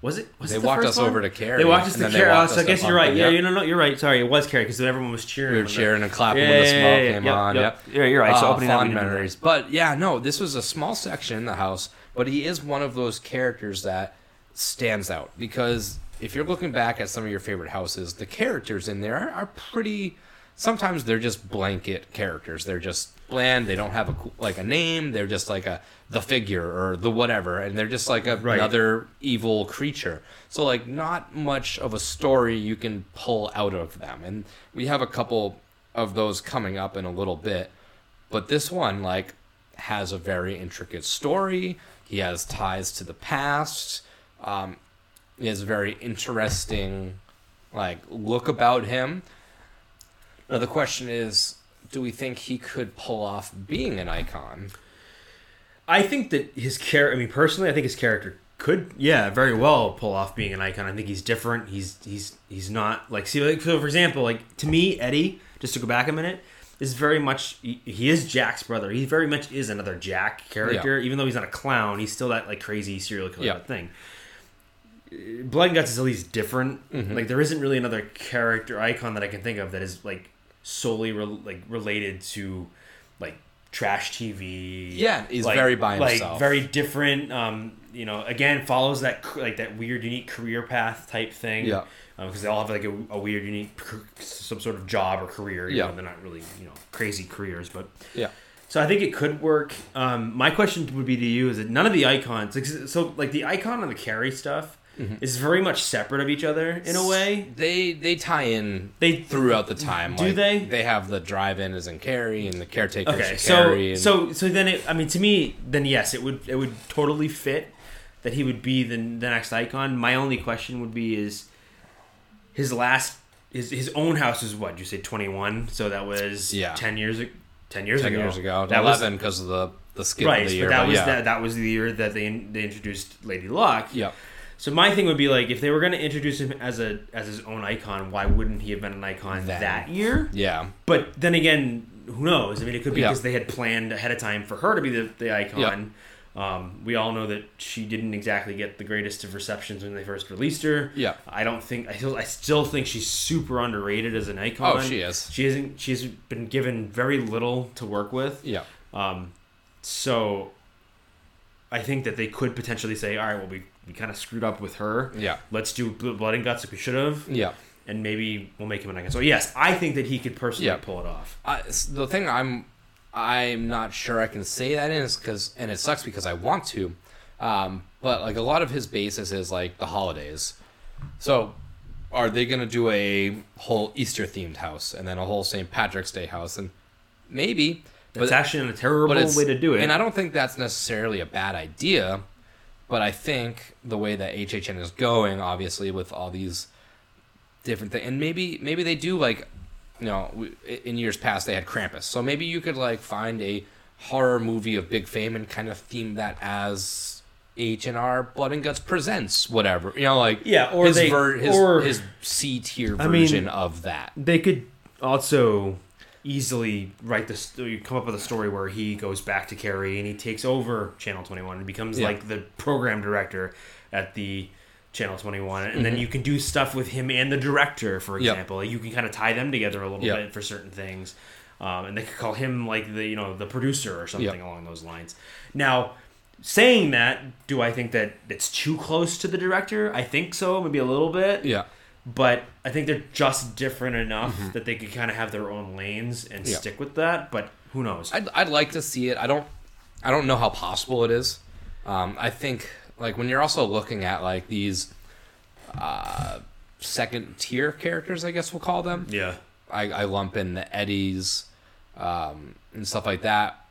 Was it? Was They it the walked us one? over to Carey, They walked us to then they Carey. walked Oh, so I guess you're right. Yeah, you know, no, you're right. Sorry, it was Carey because everyone was cheering. We were cheering and clapping Yeah, when the yeah, smoke yeah, came yep, on. yep. Yep. Yeah, you're right. So Uh, opening fond didn't do that. memories. But yeah, no, this was a small section in the house, but he is one of those characters that stands out because if you're looking back at some of your favorite houses, the characters in there are, are pretty. Sometimes they're just blanket characters. They're just bland. They don't have a like a name. They're just like a the figure or the whatever, and they're just like a, Right. another evil creature. So like not much of a story you can pull out of them. And we have a couple of those coming up in a little bit. But this one like has a very intricate story. He has ties to the past. Um, he has a very interesting like look about him. Now the question is, do we think he could pull off being an icon? I think that his character. I mean, personally, I think his character could, yeah, very well pull off being an icon. I think he's different. He's he's he's not like see like so for example, like to me, Eddie. Just to go back a minute, is very much he, is Jack's brother. He very much is another Jack character, even though he's not a clown. He's still that like crazy serial killer Yeah. thing. Blood and Guts is at least different. Mm-hmm. Like there isn't really another character icon that I can think of that is like solely re- like related to like trash TV. Yeah, he's like- very by himself. like, very different. Um, you know, again follows that like that weird, unique career path type thing. Yeah. because they all have like a, a weird, unique, some sort of job or career. You Yeah. know, they're not really you know crazy careers, but Yeah. so I think it could work. Um, my question would be to you: Is that none of the icons? So like the icon on the carry stuff, Mm-hmm. is very much separate of each other in a way. They they tie in They- throughout the time. Do like, they? They have the drive-in is in Carey and the caretaker Okay, so Carey. And, so so then it, I mean to me then yes it would it would totally fit that he would be the the next icon. My only question would be is his last his his own house is what you say twenty one so that was Yeah. ten years ag- ten years ten ago years ago, that was eleven because of the the skip right of the year. but that was yeah. that that was the year that they they introduced Lady Luck. yeah. So my thing would be like if they were going to introduce him as a as his own icon, why wouldn't he have been an icon Then. that year? Yeah. But then again, who knows? I mean, it could be Yeah. because they had planned ahead of time for her to be the, the icon. Yeah. Um, we all know that she didn't exactly get the greatest of receptions when they first released her. Yeah. I don't think I still I still think she's super underrated as an icon. Oh, she is. She isn't. She's been given very little to work with. Yeah. Um, so I think that they could potentially say, all right, well, we, we kind of screwed up with her. Yeah. Let's do Blood and Guts like we should have. Yeah. And maybe we'll make him an icon. So yes, I think that he could personally Yeah. pull it off. S- the thing I'm I'm not sure I can say that in is because and it sucks because I want to, um, but like a lot of his basis is like the holidays. So, are they gonna do a whole Easter themed house and then a whole St. Patrick's Day house and maybe, That's but actually a terrible way to do it. And I don't think that's necessarily a bad idea, but I think the way that HHN is going, obviously with all these different things, and maybe maybe they do like, you know, in years past they had Krampus, so maybe you could like find a horror movie of big fame and kind of theme that as H and R Blood and Guts presents whatever, you know, like Yeah, or his they- ver- his, or- his C tier I mean- version of that. they could also easily write this you come up with a story where he goes back to Carrie and he takes over Channel 21 and becomes Yeah. like the program director at the Channel 21 and Mm-hmm. then you can do stuff with him and the director for Yep. example you can kind of tie them together a little Yep. bit for certain things um, and they could call him like the you know the producer or something Yep. along those lines now saying that do I think that it's too close to the director I think so maybe a little bit Yeah. But I think they're just different enough that they could kind of have their own lanes and Mm-hmm. Yeah. stick with that. But who knows? I'd, I'd like to see it. I don't I don't know how possible it is. Um, I think like when you're also looking at like these uh, second tier characters, I guess we'll call them. yeah, I, I lump in the Eddies um, and stuff like that.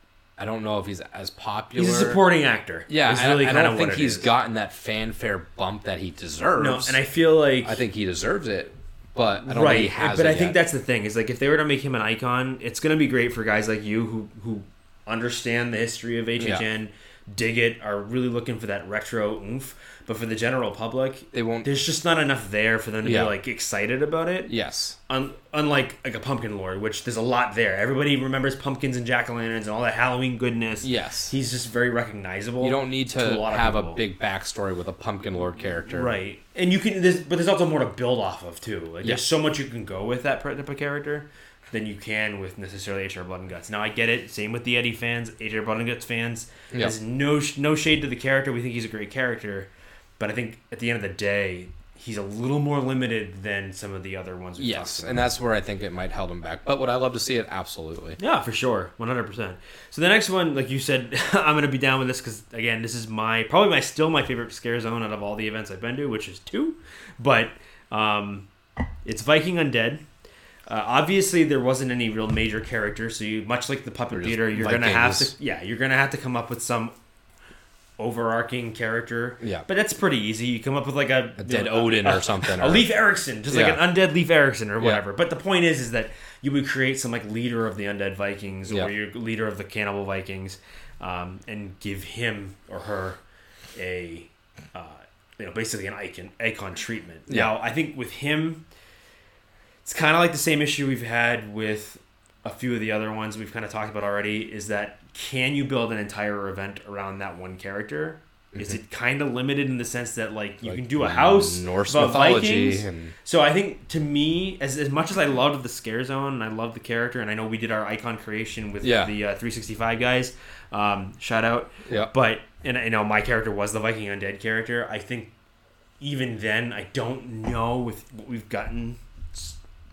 I don't know if he's as popular. he's a supporting actor. Yeah, I, really I kind don't think he's is. gotten that fanfare bump that he deserves. no, and I feel like I think he deserves it, but I don't right. think he has but I think that's the thing is like if they were to make him an icon, it's gonna be great for guys like you who who understand the history of HHN, dig it, are really looking for that retro oomph. But for the general public, They won't- There's just not enough there for them to Yeah. be like excited about it. yes. Un- unlike like a pumpkin lord, which there's a lot there. Everybody remembers pumpkins and jack o' lanterns and all that Halloween goodness. Yes. he's just very recognizable. You don't need to, a lot of have a big backstory with a pumpkin lord character. right, and you can. There's, but there's also more to build off of too. Like Yeah. there's so much you can go with that type of character than you can with necessarily HR Blood and Guts. Now I get it. Same with the Eddie fans, HR Blood and Guts fans. Yeah. There's no no shade to the character. We think he's a great character, but I think at the end of the day. He's a little more limited than some of the other ones. We've Yes, about. and that's where I think it might held him back. But would I love to see it? Absolutely. Yeah, for sure, one hundred percent. So the next one, like you said, I'm gonna be down with this because again, this is my probably my still my favorite scare zone out of all the events I've been to, which is two. But um, it's Viking Undead. Uh, obviously, there wasn't any real major character, so you much like the puppet theater, you're gonna have to yeah, you're gonna have to come up with some overarching character. Yeah. but that's pretty easy. You come up with like a, A dead know, Odin a- or something. a or- Leif Erikson, just like Yeah. an undead Leif Erikson or whatever. But the point is, is that you would create some like leader of the undead Vikings or Yeah. your leader of the cannibal Vikings, um, and give him or her a, uh, you know, basically an icon icon treatment. Yeah. Now, I think with him, it's kind of like the same issue we've had with a few of the other ones we've kind of talked about already. Is that can you build an entire event around that one character? Is it kind of limited in the sense that like you Like can do a house Norse about mythology Vikings? and- So I think to me, as, as much as I loved the Scare Zone and I love the character, and I know we did our icon creation with Yeah. the uh, 365 guys, um, shout out. Yeah. But and I know my character was the Viking Undead character. I think even then, I don't know with what we've gotten,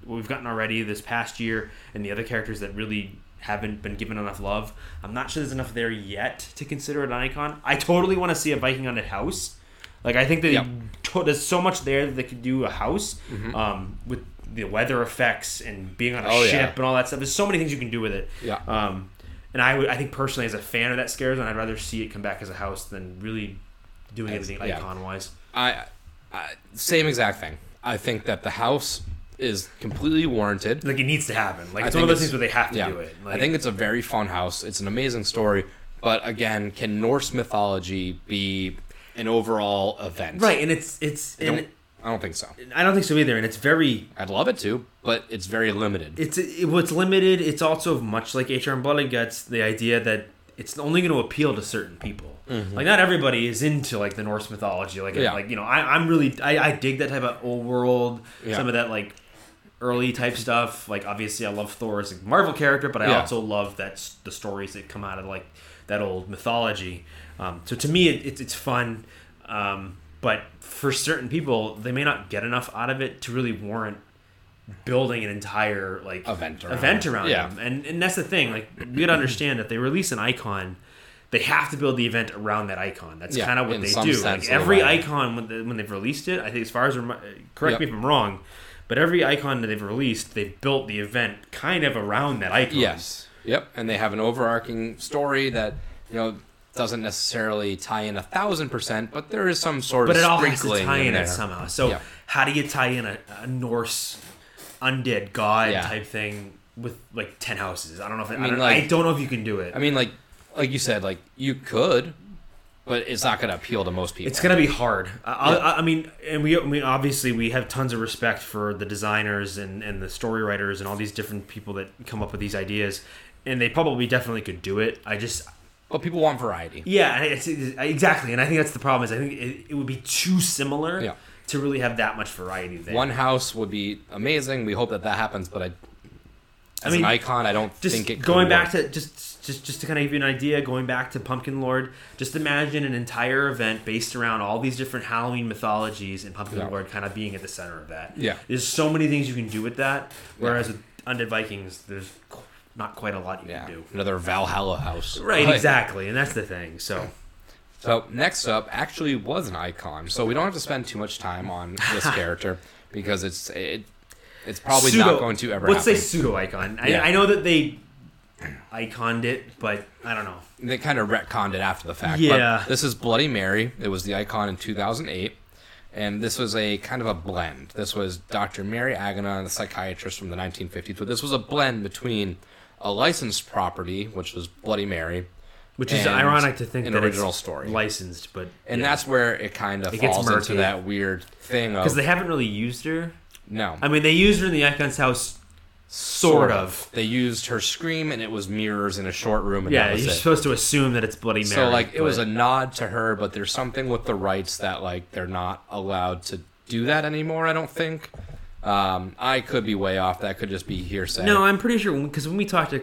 what we've gotten already this past year, and the other characters that really haven't been given enough love. I'm not sure there's enough there yet to consider it an icon. I totally want to see a Viking Undead house. Like I think that Yep. to- there's so much there that they could do a house um, with the weather effects and being on a Mm-hmm. Oh, ship yeah. and all that stuff. There's so many things you can do with it. Yeah. Um, and I would, I think personally, as a fan of that scares, and I'd rather see it come back as a house than really doing anything yeah. icon wise. I, I same exact thing. I think that the house is completely warranted. Like it needs to happen. Like it's one of those things where they have to yeah. do it. Like, I think it's a very fun house. It's an amazing story, but again, can Norse mythology be an overall event? right, and it's it's I and don't, I don't think so. I don't think so either. And it's very I'd love it to, but it's very limited. it's it, what's limited. It's also much like HR and Blood and Guts. The idea that it's only going to appeal to certain people. Like not everybody is into like the Norse mythology. Like Mm-hmm. Yeah. like you know, I, I'm really I, I dig that type of old world. Yeah. Some of that like early type stuff. Like obviously, I love Thor as a Marvel character, but I Yeah. also love that the stories that come out of like that old mythology. Um, so to me, it, it's it's fun. Um, but for certain people, they may not get enough out of it to really warrant building an entire like Event around event around Yeah. them. And and that's the thing. Like we gotta understand that they release an icon. They have to build the event around that icon. That's Yeah, kind of what they do. Like every icon when, they, when they've released it, I think as far as correct me if I'm wrong, but every icon that they've released, they've built the event kind of around that icon. Yes. Yep. And they have an overarching story that you know doesn't necessarily tie in a thousand percent, but there is some sort but of it all has to tie in, there. it somehow. So Yeah. how do you tie in a, a Norse undead god Yeah. type thing with like ten houses? I don't know if I, mean, don't, like- I don't know if you can do it. I mean, like like you said, like you could, but it's not going to appeal to most people. It's gonna be hard. I, I, I mean, and we, I mean, obviously, we have tons of respect for the designers and, and the story writers and all these different people that come up with these ideas, and they probably definitely could do it. I just, but people want variety. yeah, it's, it's- exactly, and I think that's the problem. Is I think it, it would be too similar Yeah. to really have that much variety there. One house would be amazing. We hope that that happens, but I, as mean, an icon, I don't just think it. Could going back work. to just just just to kind of give you an idea going back to pumpkin lord just imagine an entire event based around all these different halloween mythologies and pumpkin Yeah. lord kind of being at the center of that Yeah. there's so many things you can do with that whereas with undead vikings there's not quite a lot you yeah, can do another Valhalla house. right exactly and that's the thing so So next up actually was an icon. So we don't have to spend too much time on this character because it's it, it's probably Pseudo- not going to ever let's happen. say pseudo icon I, Yeah. I know that they iconed it but i don't know they kind of retconned it after the fact. Yeah. But this is Bloody Mary. It was the icon in 2008. And this was a kind of a blend. This was Dr. Mary Agana, the psychiatrist from the 1950s. But this was a blend between a licensed property, which was Bloody Mary, which is ironic to think an that original story. licensed but and that's where it kind of It gets falls murky. into that weird thing of because they haven't really used her no, I mean, they used her in the Icon's house, sort of. They used her scream, and it was mirrors in a short room, and Yeah, you're it. supposed to assume that it's Bloody Mary. So like it was a nod to her, but there's something with the rights that like they're not allowed to do that anymore. I don't think. Um, I could be way off. That could just be hearsay. No, I'm pretty sure because when we talked to,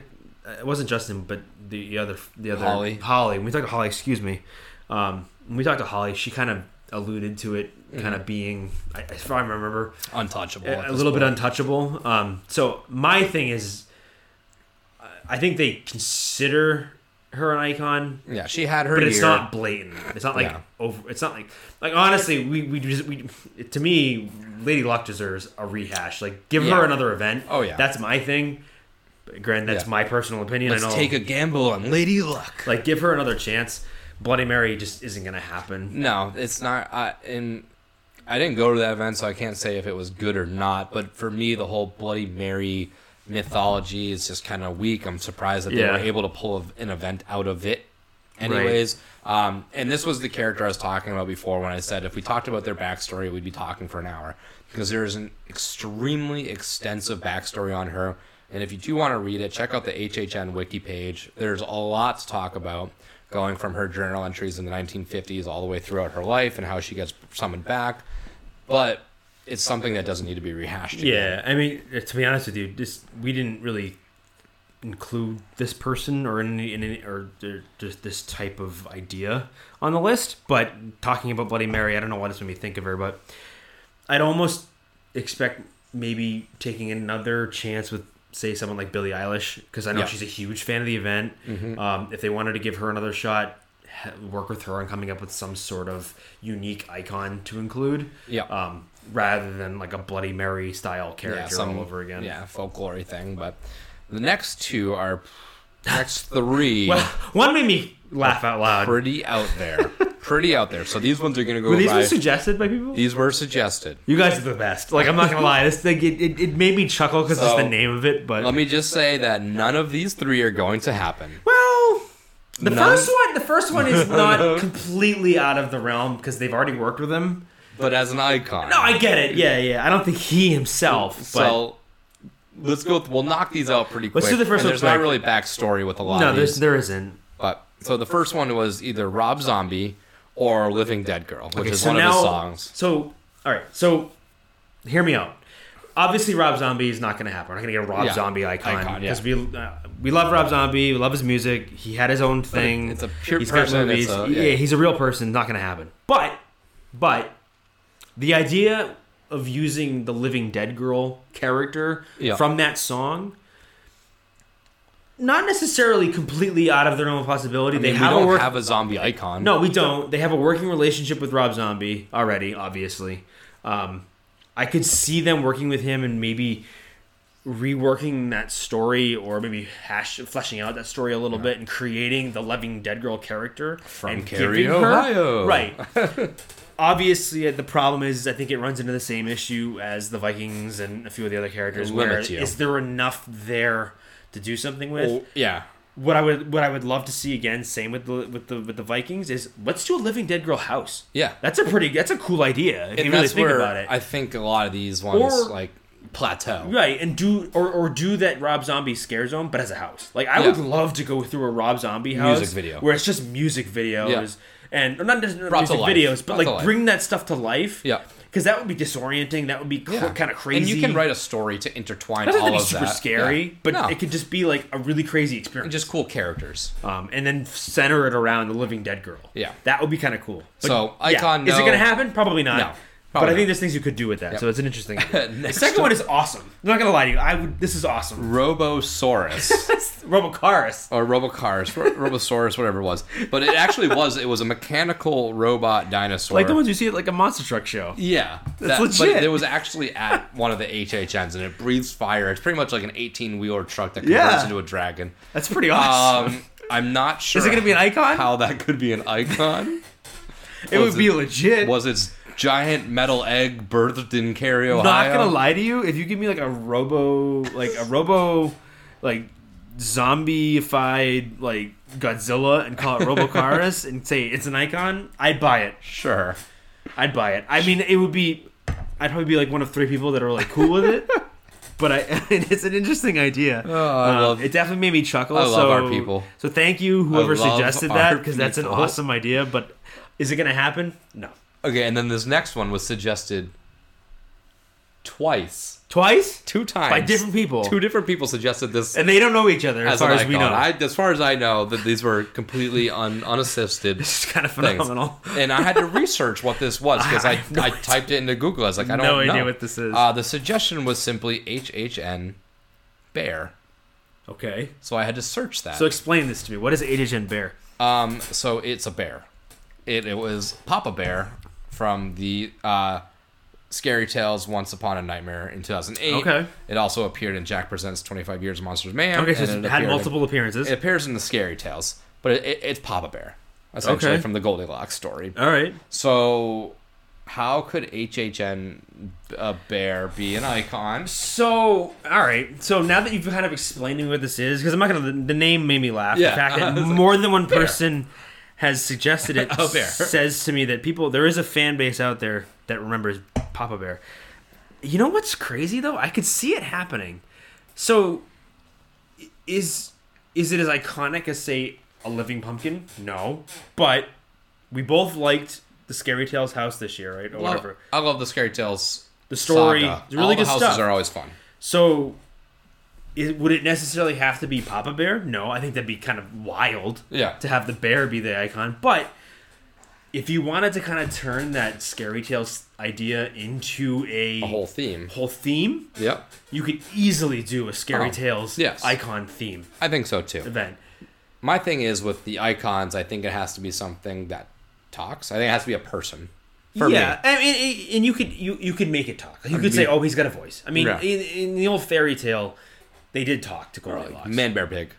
uh, it wasn't Justin, but the other the other Holly. Holly. When we talked to Holly, excuse me. Um, when we talked to Holly, she kind of alluded to it, Mm-hmm. kind of being, I- if I remember, untouchable. a, a little bit untouchable. Um, so my thing is, I- think they consider her an icon, Yeah, she had her. but it's not blatant. It's not like Yeah. over. It's not like like honestly, we we just we to me, Lady Luck deserves a rehash. Like give Yeah. her another event. Oh, yeah. that's my thing. Granted, that's Yeah. my personal opinion. Let's I know. take a gamble on Lady Luck. like give her another chance. Bloody Mary just isn't gonna happen. No, it's not. I and I didn't go to that event, so I can't say if it was good or not. But for me, the whole Bloody Mary mythology is just kind of weak. I'm surprised that they Yeah. were able to pull an event out of it. Anyways, um, and this was the character I was talking about before when I said if we talked about their backstory, we'd be talking for an hour because there is an extremely extensive backstory on her. And if you do want to read it, check out the HHN wiki page. There's a lot to talk about, going from her journal entries in the 1950s all the way throughout her life and how she gets summoned back. But it's something that doesn't need to be rehashed. again. Yeah, I mean, uh, to be honest with you, just we didn't really include this person or any, any or just this type of idea on the list. But talking about Bloody Mary, I don't know what it's made me think of her, but I'd almost expect maybe taking another chance with say someone like Billie Eilish because I know Yeah. she's a huge fan of the event. Um, if they wanted to give her another shot, work with her on coming up with some sort of unique icon to include. Yeah. Um, rather than like a Bloody Mary style character all over again. Yeah, folklore thing. But the next two are next three Well, one made me laugh out loud. pretty out there. pretty out there. So these ones are gonna go Were these were suggested by people? these were suggested. You guys are the best. Like I'm not gonna lie, this thing it, it, it made me chuckle because it's the name of it. But Let me just say that none of these three are going to happen. well, the None? first one, the first one is not completely out of the realm because they've already worked with him. But as an icon. No, I get it. Yeah, yeah. I don't think he himself. But So let's go. We'll knock these out pretty quick. Let's do the first one There's not really backstory with a lot no, of these. there isn't. So the first one was either Rob Zombie or Living Dead Girl, which Okay, is so one now, of his songs. So, all right. So, hear me out. Obviously, Rob Zombie is not going to happen. We're not going to get a Rob Yeah. Zombie icon Icon, yeah. because we uh, we love Rob Zombie. We love his music. He had his own thing. it's a pure He's person, got movies. a- yeah. yeah. he's a real person. Not going to happen. But, but the idea of using the Living Dead Girl character Yeah. from that song. Not necessarily completely out of their own possibility. I they mean, we have a don't work- have a zombie icon. no, we don't. They have a working relationship with Rob Zombie already, obviously. Um, I could see them working with him and maybe reworking that story or maybe hash fleshing out that story a little bit and creating the Living Dead Girl character From and Cary, giving her- Ohio. right. Obviously, the problem is I think it runs into the same issue as the Vikings and a few of the other characters. It Where is there enough there to do something with? Well, yeah. what I would what I would love to see again, same with the with the with the Vikings, is let's do a Living Dead Girl house. Yeah. That's a pretty that's a cool idea if And you really think where about it. I think a lot of these ones Or- like plateau. right, and do or, or do that Rob Zombie scare zone, but as a house. Like I Yeah. would love to go through a Rob Zombie house Music video. where it's just music videos Yeah. and or not just Brought music videos, but Brought like bring that stuff to life. Yeah. Because that would be disorienting. That would be Yeah. kind of crazy. And you can write a story to intertwine all of super that. scary, Yeah. but No. it could just be like a really crazy And experience. just cool characters. um, and then center it around the Living Dead girl. Yeah. that would be kind of cool. But, So, yeah. Icon, is it going to happen? Probably not. No, but probably I think there's things you could do with that. So it's an interesting. the second up- one is awesome. I'm not going to lie to you. I would. This is awesome. Robosaurus. Robocaris. or Robocaris, Robosaurus, whatever it was. But it actually was. It was a mechanical robot dinosaur. Like the ones you see at like a monster truck show. Yeah, That's that- legit. But it was actually at one of the HHNs, and it breathes fire. It's pretty much like an 18 wheeler truck that converts Yeah. into a dragon. That's pretty awesome. Um, I'm not sure. is it going to be an icon? How that could be an icon? it was would be it- legit. Was its giant metal egg birthed in Cary, Ohio? not gonna lie to you, if you give me like a robo, like a robo, like zombified like Godzilla and call it Robocaris and say it's an icon, I'd buy it. Sure. I'd buy it. I mean, it would be. I'd probably be like one of three people that are like cool with it. But I, it's an interesting idea. Oh, I Um, love- it. Definitely made me chuckle. I love so, our people. So thank you, whoever suggested that, because that's an awesome idea. But is it going to happen? No. Okay, and then this next one was suggested twice, Twice two times by different people, Two different people suggested this and they don't know each other as, as far as we know. I, as far as I know, that these were completely un, unassisted. This is kind of things. phenomenal. and I had to research what this was because I I, no I, typed it into Google. I was like, I don't No know idea what this is. Uh, the suggestion was simply HHN bear, Okay. so I had to search that. So explain this to me. What is HHN Bear? um, so it's a bear. It, it was Papa Bear from the uh, Scary Tales Once Upon a Nightmare in 2008. Okay. It also appeared in Jack Presents 25 Years of Monsters Man. Okay, so it had appeared in- multiple appearances. It appears in the Scary Tales, but it, it, it's Papa Bear, essentially Okay. from the Goldilocks story. All right. So, how could HHN uh, Bear be an icon? So, all right. So now that you've kind of explained to me what this is, because I'm not gonna. The name made me laugh. Yeah. The fact that was like, more than one bear. Has suggested it says to me that people there is a fan base out there that remembers Papa Bear. You know what's crazy though? I could see it happening. So, is is it as iconic as say a living pumpkin? No, but we both liked the Scary Tales house this year, right? Or Love- whatever. I love the Scary Tales. The story, saga. really All good the houses stuff. are always fun. So, is, would it necessarily have to be Papa Bear? No, I think that'd be kind of wild. Yeah. To have the bear be the icon, but if you wanted to kind of turn that Scary Tales idea into a, A whole theme. whole theme, Yep. you could easily do a Scary Oh, Tales yes. icon theme I think so too. event. my thing is with the icons, I think it has to be something that talks. I think it has to be a person. For yeah, me. I mean, and you could you you could make it talk. You uh, could say, "Oh, he's got a voice." I mean, Yeah. in, in the old fairy tale, they did talk to Goldilocks. Man, bear, pig.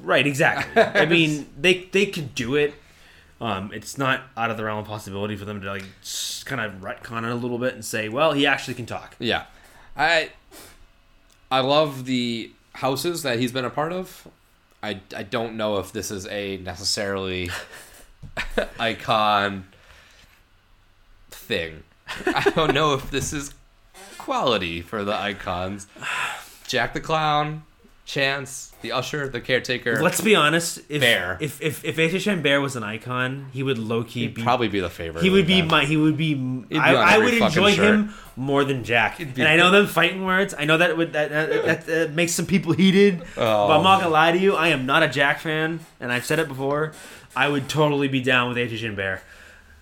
Right, exactly. I mean, they they could do it. Um, it's not out of the realm of possibility for them to like kind of retcon it a little bit and say, "Well, he actually can talk." Yeah, I I love the houses that he's been a part of. I, I don't know if this is a necessarily icon thing. I don't know if this is quality for the icons. Jack the Clown, Chance, the Usher, the Caretaker. Let's be honest. If Bear. if if if HHN Bear was an icon, he would low key be. probably be the favorite. he would be my. He would be. be I, on I every would fucking enjoy shirt. him more than Jack. And I know them fighting words. I know that would that that, that, makes some people heated. Oh. But I'm not oh. gonna lie to you. I am not a Jack fan, and I've said it before. I would totally be down with HHN Bear.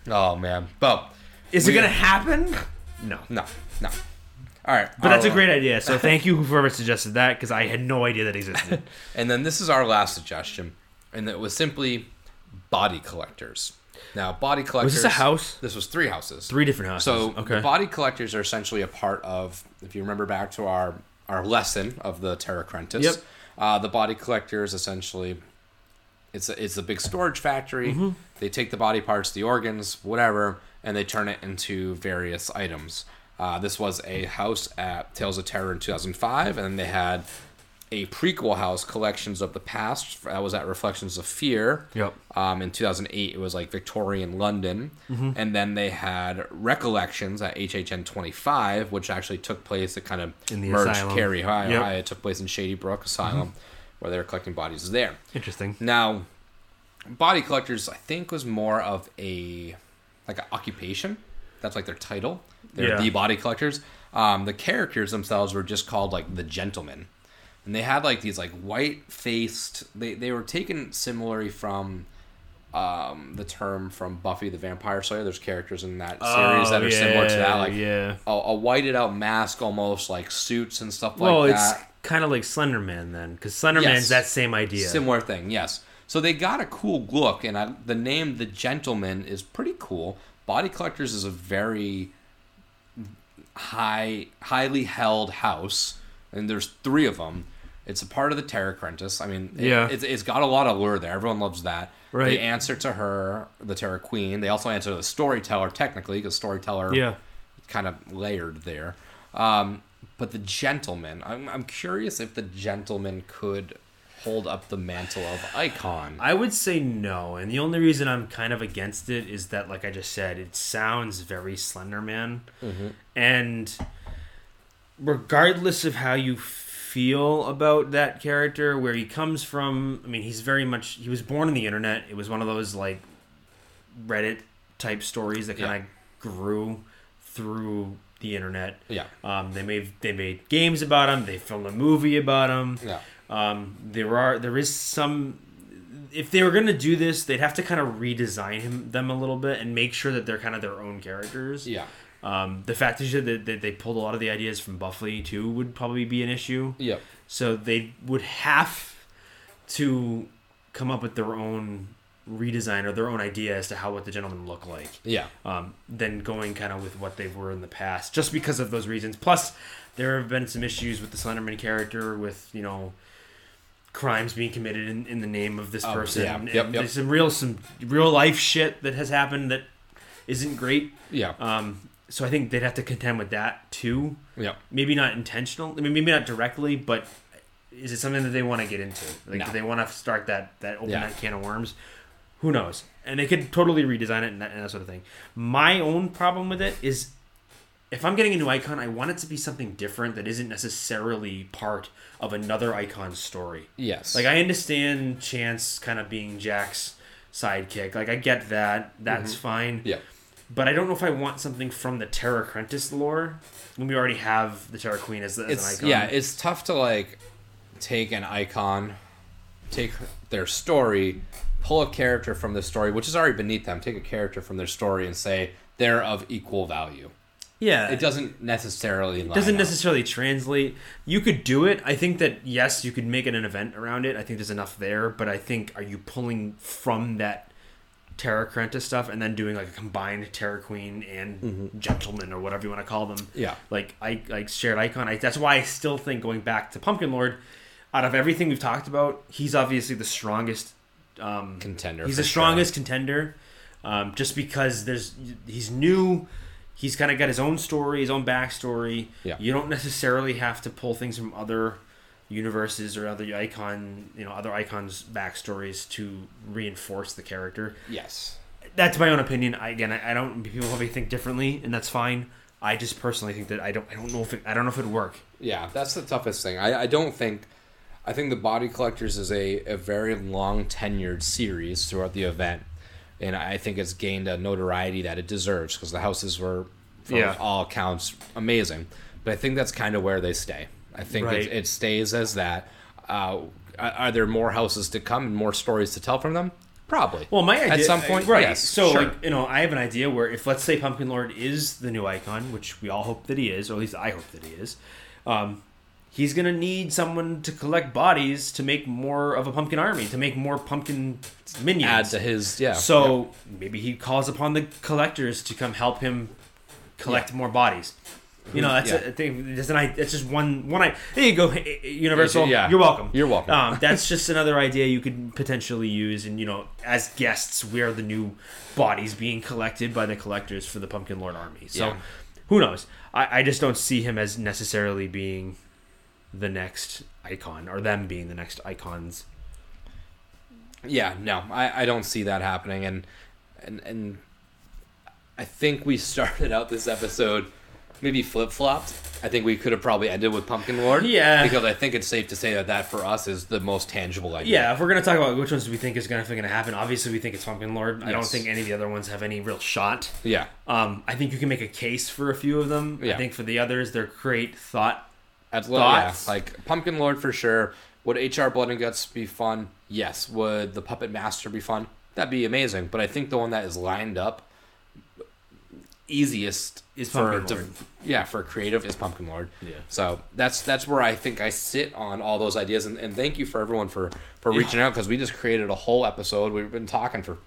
Oh man, but Is it We- gonna happen? No. no, no. All right, But that's a I'll- great idea. So thank you whoever suggested that because I had no idea that existed. And then this is our last suggestion, and it was simply body collectors. Now, body collectors. this a house? This was three houses. Three different houses. So, okay. body collectors are essentially a part of. If you remember back to our our lesson of the Terra Crentis, Yep. uh, the body collectors essentially. It's a, it's a big storage factory. Mm-hmm. They take the body parts, the organs, whatever, and they turn it into various items. Uh, this was a house at Tales of Terror in 2005, and they had a prequel house, Collections of the Past. That was at Reflections of Fear. Yep. Um, in 2008, it was like Victorian London. Mm-hmm. And then they had Recollections at HHN 25, which actually took place, it kind of In the merged asylum. Carrie High. Yep. It took place in Shady Brook Asylum, where they were collecting bodies there. Interesting. Now, body collectors, I think, was more of a like an occupation. That's like their title. They're Yeah. the body collectors. Um, the characters themselves were just called like the gentlemen, and they had like these like white faced. They they were taken similarly from. Um, the term from Buffy the Vampire Slayer. There's characters in that series that are similar to that, like Oh, yeah. a, a whited out mask, almost like suits and stuff like Well, that. it's kind of like Slenderman then, because Slenderman's Yes. that same idea. Similar thing, yes. So they got a cool look, and I, the name The Gentleman is pretty cool. Body Collectors is a very high, highly held house, and there's three of them. It's a part of the Terra Crentis. I mean, it- Yeah. it's, it's got a lot of lure there. Everyone loves that. Right. They answer to her, the Terra Queen. They also answer to the Storyteller, technically, because Storyteller Yeah. kind of layered there. Um, but the gentleman, I'm, I'm curious if the gentleman could hold up the mantle of icon. I would say no, and the only reason I'm kind of against it is that, like I just said, it sounds very Slenderman, Mm-hmm. and regardless of how you feel about that character, where he comes from, I mean, he's very much he was born in the internet. It was one of those like Reddit type stories that kind of grew through the internet. yeah, Um, they made they made games about him. They filmed a movie about him. yeah, Um, there are there is some. If they were gonna do this, they'd have to kind of redesign him them a little bit and make sure that they're kind of their own characters. yeah, Um, the fact is that, that they pulled a lot of the ideas from Buffy too would probably be an issue. yep, So they would have to come up with their own redesign or their own idea as to how what the gentlemen look like yeah, um, than going kind of with what they were in the past, just because of those reasons. Plus, there have been some issues with the Slenderman character, with you know, crimes being committed in, in the name of this Oh, person. yeah. and Yep, yep. There's some real some real life shit that has happened that isn't great. yeah, Um, so I think they'd have to contend with that too. yeah. Maybe not intentional. I mean, maybe not directly, but is it something that they want to get into? Like, No. do they want to start that that open Yeah. that can of worms? Who knows? And they could totally redesign it and that, and that sort of thing. My own problem with it is, if I'm getting a new icon, I want it to be something different that isn't necessarily part of another icon's story. Yes. Like I understand Chance kind of being Jack's sidekick. Like I get that. That's mm-hmm. fine. yeah, But I don't know if I want something from the Terra Crentis lore when we already have the Terra Queen as, the, as it's an icon. yeah, it's tough to like take an icon, take their story, pull a character from the story, which is already beneath them. Take a character from their story and say they're of equal value. Yeah. it doesn't necessarily doesn't up. necessarily translate. You could do it. I think that yes, you could make it an event around it. I think there's enough there, but I think are you pulling from that Terra Crenta stuff and then doing like a combined Terra Queen and Gentleman or whatever you want to call them? Mm-hmm. Yeah. like I like shared icon. I, that's why I still think going back to Pumpkin Lord, out of everything we've talked about, he's obviously the strongest um, Contender He's the strongest contender, um, just because there's he's new. He's kind of got his own story, his own backstory. Yeah. You don't necessarily have to pull things from other universes or other icon, you know, other icons' backstories to reinforce the character. Yes. That's my own opinion. I, again, I, I don't. People probably think differently, and that's fine. I just personally think that I don't. I don't know if it. I don't know if it'd work. Yeah, that's the toughest thing. I, I don't think. I think the Body Collectors is a, a very long tenured series throughout the event, and I think it's gained a notoriety that it deserves because the houses were, from Yeah. all accounts, amazing. But I think that's kind of where they stay. I think Right. it, it stays as that. Uh, are there more houses to come and more stories to tell from them? Probably. Well, my idea at some point, right? yes, so, sure. like, you know, I have an idea where if let's say Pumpkin Lord is the new icon, which we all hope that he is, or at least I hope that he is, um, he's gonna need someone to collect bodies to make more of a pumpkin army, to make more pumpkin minions. add to his yeah. So maybe he calls upon the collectors to come help him collect more bodies. You know, that's Yeah. a, I think that's an i- That's just one one. I there you go, Universal. Yeah. You're welcome. You're welcome. Um, that's just another idea you could potentially use, and you know, as guests, we are the new bodies being collected by the collectors for the Pumpkin Lord army. So, Yeah. who knows? I, I just don't see him as necessarily being the next icon, or them being the next icons. Yeah, no, I, I don't see that happening, and and and I think we started out this episode maybe flip flopped. I think we could have probably ended with Pumpkin Lord. Yeah. because I think it's safe to say that that for us is the most tangible idea. Yeah, if we're gonna talk about which ones we think is gonna, gonna happen, obviously we think it's Pumpkin Lord. I don't think any of the other ones have any real shot. yeah, Um, I think you can make a case for a few of them. Yeah. I think for the others, they're great thought. That's well, yeah, Thoughts? like Pumpkin Lord for sure. Would HR Blood and Guts be fun? Yes. Would the Puppet Master be fun? That'd be amazing. But I think the one that is lined up easiest Is for Pumpkin de- Lord. yeah for creative is Pumpkin Lord. Yeah. So that's that's where I think I sit on all those ideas. And, and thank you for everyone for for reaching out because we just created a whole episode. We've been talking for.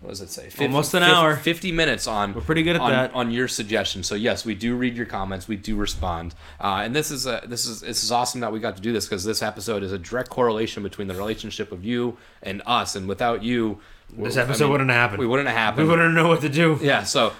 What does it say? Fif- Almost an fif- hour. Fifty minutes on. We're pretty good at on, that. on your suggestions. So yes, we do read your comments. We do respond, uh, and this is a, this is this is awesome that we got to do this because this episode is a direct correlation between the relationship of you and us. And without you, This I episode mean, wouldn't have happened. We wouldn't have happened. We wouldn't know what to do. Yeah. So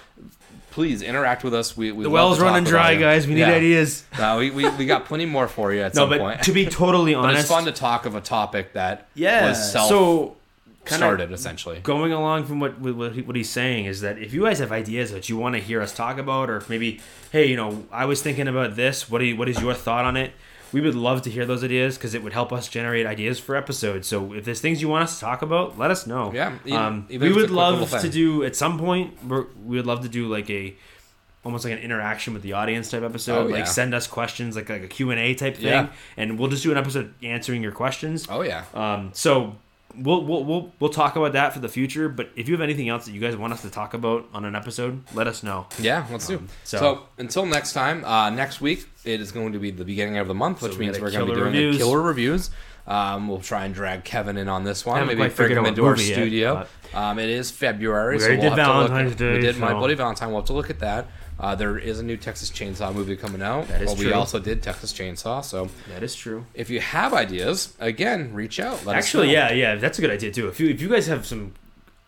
please interact with us. We, we The well's running dry, guys. We need Yeah. ideas. No, we, we, we got plenty more for you at No, some but point. to be totally honest, but it's fun to talk of a topic that yeah. was self so started essentially. going along from what what, he, what he's saying is that if you guys have ideas that you want to hear us talk about, or maybe, hey, you know, I was thinking about this. What do you, what is your thought on it? We would love to hear those ideas because it would help us generate ideas for episodes. So if there's things you want us to talk about, let us know. Yeah, even- um, even we would a quick little love to do at some point. We're, we would love to do like a almost like an interaction with the audience type episode. Oh, like yeah. send us questions, like like a Q and A type thing, Yeah. and we'll just do an episode answering your questions. Oh yeah. Um, so we'll, we'll we'll we'll talk about that for the future. But if you have anything else that you guys want us to talk about on an episode, let us know. Yeah, let's do. so- So, until next time, uh, next week it is going to be the beginning of the month, which we means we're going to be doing reviews. killer reviews. Um, we'll try and drag Kevin in on this one. Maybe bring him into our movie yet, studio. um, it is February, We so we'll did have to look Valentine's at- Day, We did My so- Bloody Valentine. We'll have to look at that. Uh, there is a new Texas Chainsaw movie coming out. That is well, we also did Texas Chainsaw. So That is true. if you have ideas, again, reach out. Let us Actually, yeah, yeah, that's a good idea too. If you if you guys have some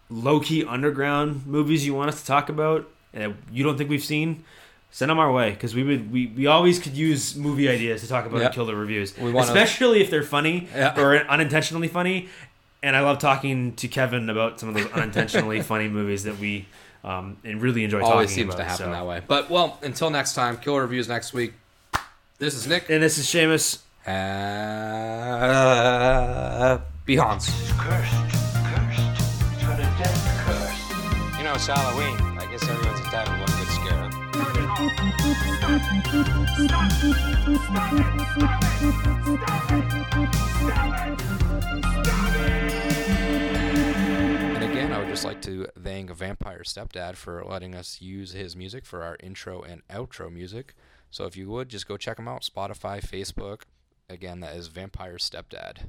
low key underground movies you want us to talk about and you don't think we've seen. Send them our way because we would we, we always could use movie ideas to talk about Yeah. and kill the reviews, wanna- especially if they're funny or unintentionally funny. And I love talking to Kevin about some of those unintentionally funny movies that we um, and really enjoy always talking seems about. to happen so. that way. But well, until next time, killer reviews next week. This is Nick. And this is Seamus. Uh, Beyonce. Cursed. Cursed. It's got a death curse. You know, it's Halloween. I guess everyone's entitled to one good scare. And again, I would just like to thank Vampire Stepdad for letting us use his music for our intro and outro music. So if you would, just go check him out Spotify, Facebook. Again, that is Vampire Stepdad.